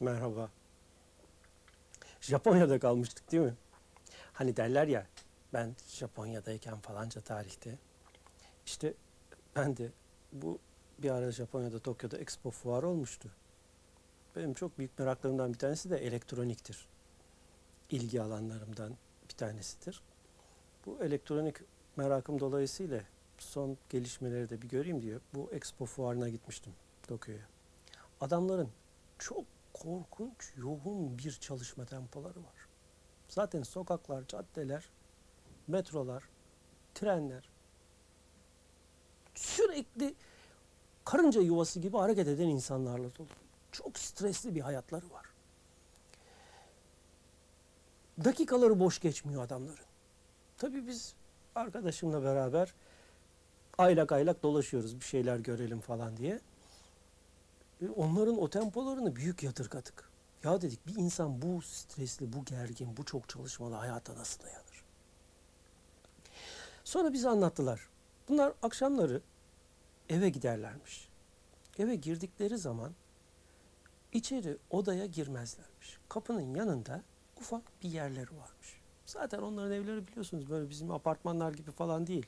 Merhaba. Japonya'da kalmıştık değil mi? Hani derler ya ben Japonya'dayken falanca tarihte. İşte ben de bu bir ara Japonya'da Tokyo'da Expo fuarı olmuştu. Benim çok büyük meraklarımdan bir tanesi de elektroniktir. İlgi alanlarımdan bir tanesidir. Bu elektronik merakım dolayısıyla son gelişmeleri de bir göreyim diye bu Expo fuarına gitmiştim Tokyo'ya. Adamların çok korkunç yoğun bir çalışma tempoları var. Zaten sokaklar, caddeler, metrolar, trenler sürekli karınca yuvası gibi hareket eden insanlarla dolu. Çok stresli bir hayatları var. Dakikaları boş geçmiyor adamların. Tabii biz arkadaşımla beraber aylak aylak dolaşıyoruz bir şeyler görelim falan diye. Onların o tempolarını büyük yadırgadık. Ya dedik bir insan bu stresli, bu gergin, bu çok çalışmalı hayata nasıl dayanır? Sonra bize anlattılar. Bunlar akşamları eve giderlermiş. Eve girdikleri zaman içeri odaya girmezlermiş. Kapının yanında ufak bir yerleri varmış. Zaten onların evleri biliyorsunuz böyle bizim apartmanlar gibi falan değil.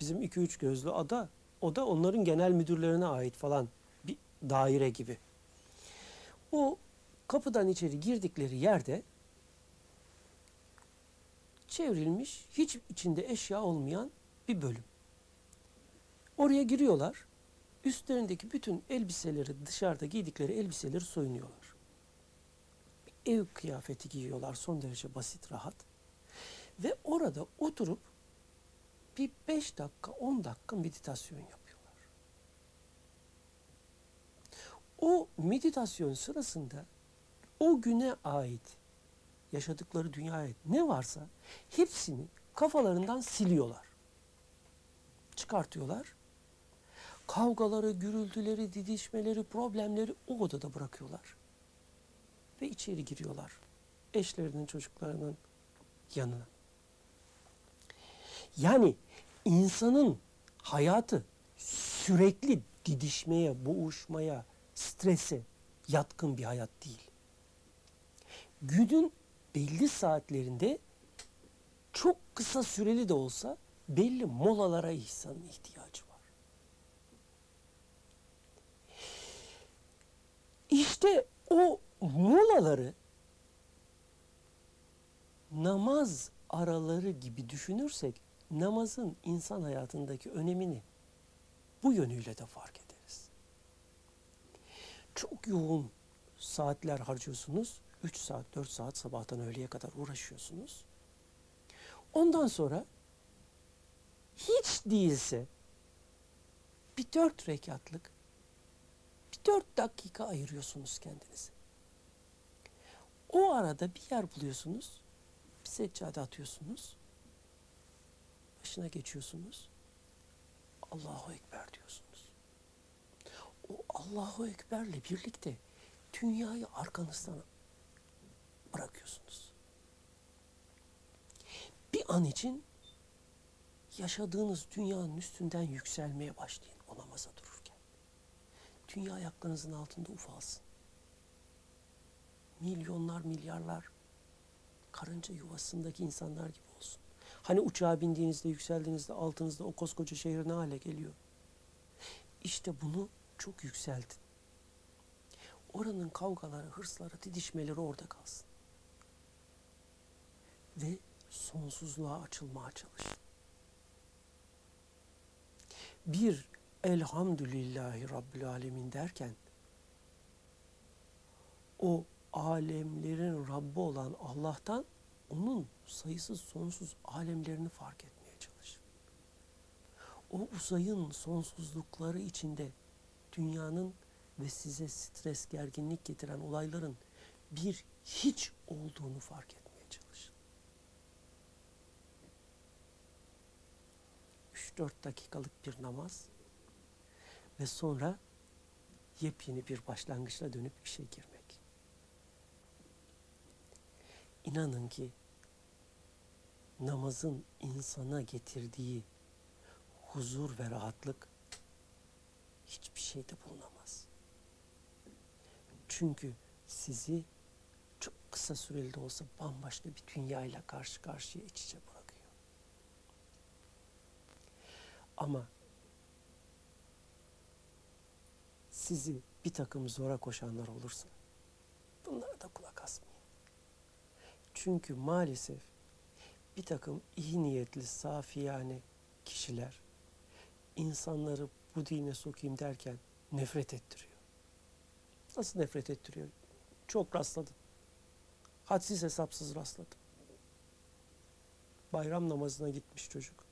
Bizim iki üç gözlü ada, o da onların genel müdürlerine ait falan daire gibi. O kapıdan içeri girdikleri yerde çevrilmiş, hiç içinde eşya olmayan bir bölüm. Oraya giriyorlar. Üstlerindeki bütün elbiseleri, dışarıda giydikleri elbiseleri soyunuyorlar. Bir ev kıyafeti giyiyorlar son derece basit, rahat. Ve orada oturup bir 5 dakika, 10 dakika meditasyon yapıyorlar. O meditasyon sırasında o güne ait yaşadıkları dünyaya ait ne varsa hepsini kafalarından siliyorlar. Çıkartıyorlar. Kavgaları, gürültüleri, didişmeleri, problemleri o odada bırakıyorlar. Ve içeri giriyorlar. Eşlerinin, çocuklarının yanına. Yani insanın hayatı sürekli didişmeye, boğuşmaya, strese yatkın bir hayat değil. Günün belli saatlerinde çok kısa süreli de olsa belli molalara insanın ihtiyacı var. İşte o molaları namaz araları gibi düşünürsek namazın insan hayatındaki önemini bu yönüyle de fark ederiz. Çok yoğun saatler harcıyorsunuz. 3 saat, 4 saat sabahtan öğleye kadar uğraşıyorsunuz. Ondan sonra hiç değilse bir dört rekatlık bir dört dakika ayırıyorsunuz kendinize. O arada bir yer buluyorsunuz, bir seccade atıyorsunuz, başına geçiyorsunuz, Allahu Ekber diyorsunuz. Allahu Ekber'le birlikte dünyayı arkanızdan bırakıyorsunuz. Bir an için yaşadığınız dünyanın üstünden yükselmeye başlayın o namaza dururken. Dünya ayaklarınızın altında ufalsın. Milyonlar, milyarlar karınca yuvasındaki insanlar gibi olsun. Hani uçağa bindiğinizde, yükseldiğinizde altınızda o koskoca şehir ne hale geliyor? İşte bunu çok yükseltin. Oranın kavgaları, hırsları, didişmeleri orada kalsın. Ve sonsuzluğa açılmaya çalışın. Bir elhamdülillahi Rabbil Alemin derken o alemlerin Rabbi olan Allah'tan onun sayısız sonsuz alemlerini fark etmeye çalışın. O uzayın sonsuzlukları içinde dünyanın ve size stres, gerginlik getiren olayların bir hiç olduğunu fark etmeye çalışın. 3-4 dakikalık bir namaz ve sonra yepyeni bir başlangıçla dönüp işe girmek. İnanın ki namazın insana getirdiği huzur ve rahatlık hiçbir şeyde bulunamaz. Çünkü sizi çok kısa süreli de olsa bambaşka bir dünyayla karşı karşıya iç içe bırakıyor. Ama sizi bir takım zora koşanlar olursa bunlara da kulak asmayın. Çünkü maalesef bir takım iyi niyetli, safiyane kişiler insanları bu dine sokayım derken nefret ettiriyor. Nasıl nefret ettiriyor? Çok rastladım. Hadsiz hesapsız rastladım. Bayram namazına gitmiş çocuk.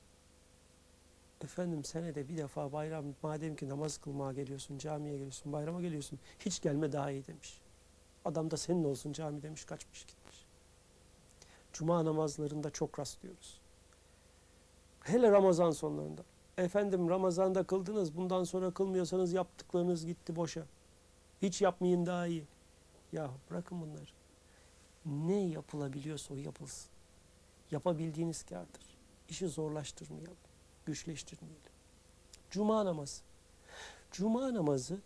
Efendim senede bir defa bayram madem ki namaz kılmaya geliyorsun, camiye geliyorsun, bayrama geliyorsun. Hiç gelme daha iyi demiş. Adam da senin olsun cami demiş, kaçmış gitmiş. Cuma namazlarında çok rastlıyoruz. Hele Ramazan sonlarında. Efendim Ramazan'da kıldınız, bundan sonra kılmıyorsanız yaptıklarınız gitti boşa. Hiç yapmayın daha iyi. Ya bırakın bunları. Ne yapılabiliyorsa o yapılsın. Yapabildiğiniz kârdır. İşi zorlaştırmayalım, güçleştirmeyelim. Cuma namazı. Cuma namazı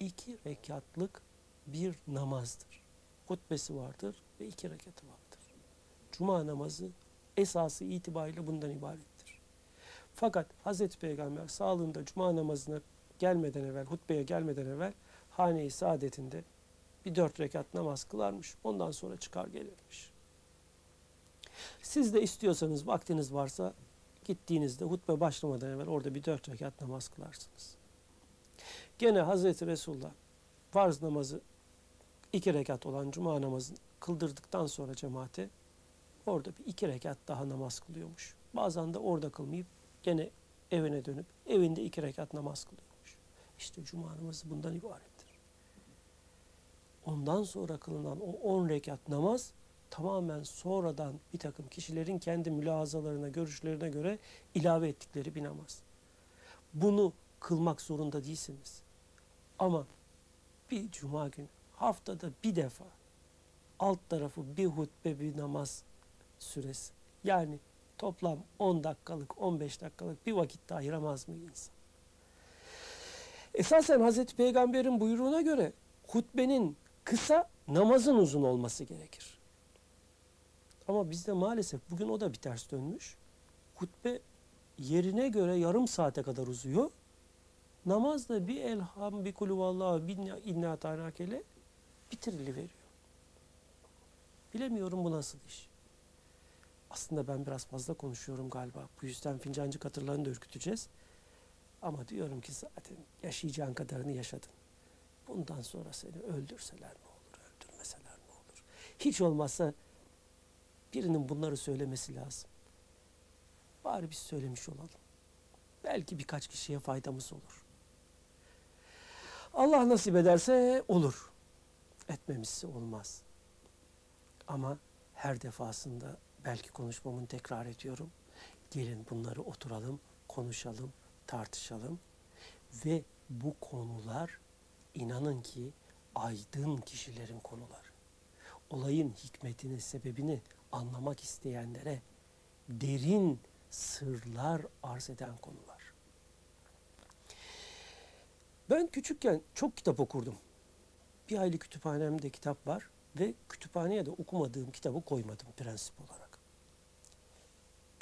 iki rekatlık bir namazdır. Hutbesi vardır ve iki rekatı vardır. Cuma namazı esası itibariyle bundan ibarettir. Fakat Hazreti Peygamber sağlığında cuma namazına gelmeden evvel, hutbeye gelmeden evvel hane-i saadetinde bir dört rekat namaz kılarmış. Ondan sonra çıkar gelirmiş. Siz de istiyorsanız vaktiniz varsa gittiğinizde hutbe başlamadan evvel orada bir dört rekat namaz kılarsınız. Gene Hazreti Resulullah farz namazı iki rekat olan cuma namazını kıldırdıktan sonra cemaate orada bir iki rekat daha namaz kılıyormuş. Bazen de orada kılmayıp gene evine dönüp evinde iki rekat namaz kılıyormuş. İşte cuma namazı bundan ibarettir. Ondan sonra kılınan o on rekat namaz tamamen sonradan bir takım kişilerin kendi mülahazalarına, görüşlerine göre ilave ettikleri bir namaz. Bunu kılmak zorunda değilsiniz. Ama bir cuma günü haftada bir defa alt tarafı bir hutbe bir namaz süresi. Yani toplam 10 dakikalık 15 dakikalık bir vakit de ayıramaz mı insan? Esasen Hazreti Peygamber'in buyruğuna göre hutbenin kısa namazın uzun olması gerekir. Ama bizde maalesef bugün o da bir ters dönmüş. Hutbe yerine göre yarım saate kadar uzuyor. Namaz da bir elham, bir kuluvallahu, bir inna tanakele bitirili Bilemiyorum bu nasıl iş. Aslında ben biraz fazla konuşuyorum galiba. Bu yüzden fincancı katırlarını da ürküteceğiz. Ama diyorum ki zaten yaşayacağın kadarını yaşadın. Bundan sonra seni öldürseler ne olur, öldürmeseler ne olur. Hiç olmazsa birinin bunları söylemesi lazım. Bari biz söylemiş olalım. Belki birkaç kişiye faydamız olur. Allah nasip ederse olur. Etmemişse olmaz. Ama her defasında belki konuşmamın tekrar ediyorum. Gelin bunları oturalım, konuşalım, tartışalım ve bu konular inanın ki aydın kişilerin konuları. Olayın hikmetini, sebebini anlamak isteyenlere derin sırlar arz eden konular. Ben küçükken çok kitap okurdum. Bir aylık kütüphanemde kitap var ve kütüphaneye de okumadığım kitabı koymadım prensip olarak.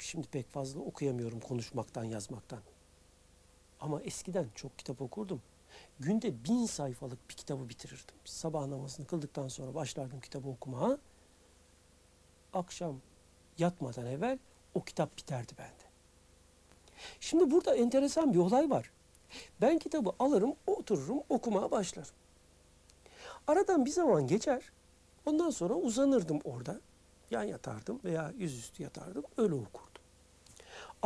Şimdi pek fazla okuyamıyorum konuşmaktan, yazmaktan. Ama eskiden çok kitap okurdum. Günde bin sayfalık bir kitabı bitirirdim. Sabah namazını kıldıktan sonra başlardım kitabı okumaya. Akşam yatmadan evvel o kitap biterdi bende. Şimdi burada enteresan bir olay var. Ben kitabı alırım, otururum, okumaya başlarım. Aradan bir zaman geçer. Ondan sonra uzanırdım orada. Yan yatardım veya yüzüstü yatardım. Öyle okurdum.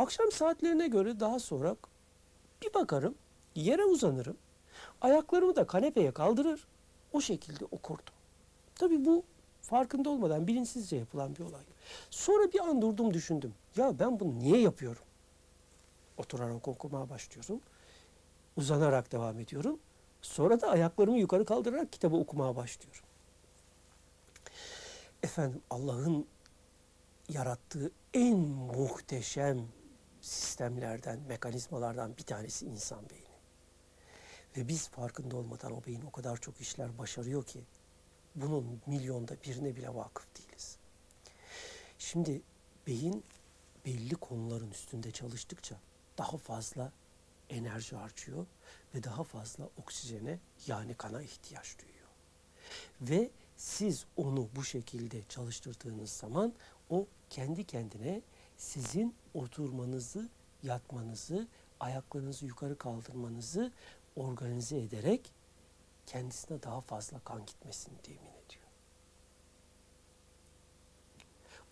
Akşam saatlerine göre daha sonra bir bakarım, yere uzanırım. Ayaklarımı da kanepeye kaldırır. O şekilde okurdum. Tabii bu farkında olmadan bilinçsizce yapılan bir olay. Sonra bir an durdum düşündüm. Ya ben bunu niye yapıyorum? Oturarak okumaya başlıyorum. Uzanarak devam ediyorum. Sonra da ayaklarımı yukarı kaldırarak kitabı okumaya başlıyorum. Efendim Allah'ın yarattığı en muhteşem sistemlerden, mekanizmalardan bir tanesi insan beyni. Ve biz farkında olmadan o beyin o kadar çok işler başarıyor ki bunun milyonda birine bile vakıf değiliz. Şimdi beyin belli konuların üstünde çalıştıkça daha fazla enerji harcıyor ve daha fazla oksijene yani kana ihtiyaç duyuyor. Ve siz onu bu şekilde çalıştırdığınız zaman o kendi kendine sizin oturmanızı, yatmanızı, ayaklarınızı yukarı kaldırmanızı organize ederek kendisine daha fazla kan gitmesini temin ediyor.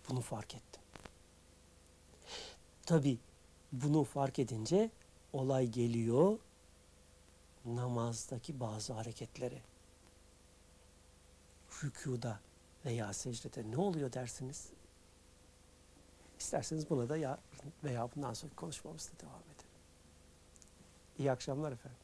Bunu fark ettim. Tabi bunu fark edince olay geliyor namazdaki bazı hareketlere. Rükuda veya secdede ne oluyor dersiniz? İsterseniz buna da ya veya bundan sonraki konuşmamızda devam edelim. İyi akşamlar efendim.